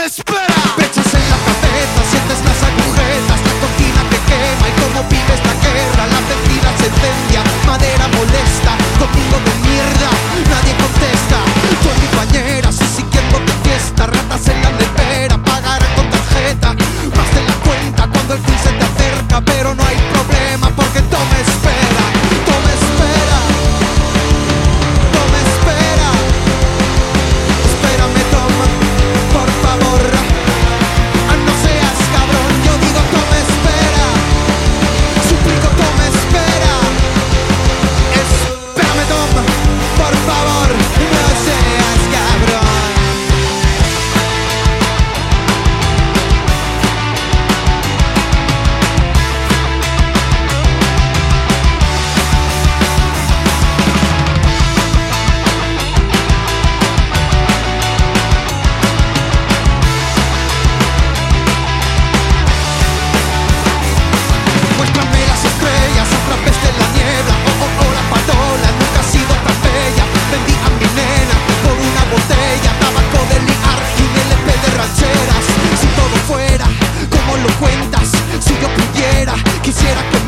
This. Quisiera que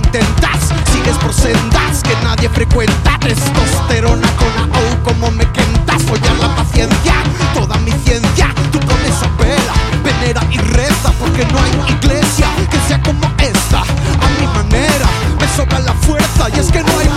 contentas Sigues por sendas que nadie frecuenta Testosterona con la O como me quentas Follar la paciencia, toda mi ciencia Tú con esa vela, venera y reza Porque no hay iglesia que sea como esta A mi manera, me sobra la fuerza Y es que no hay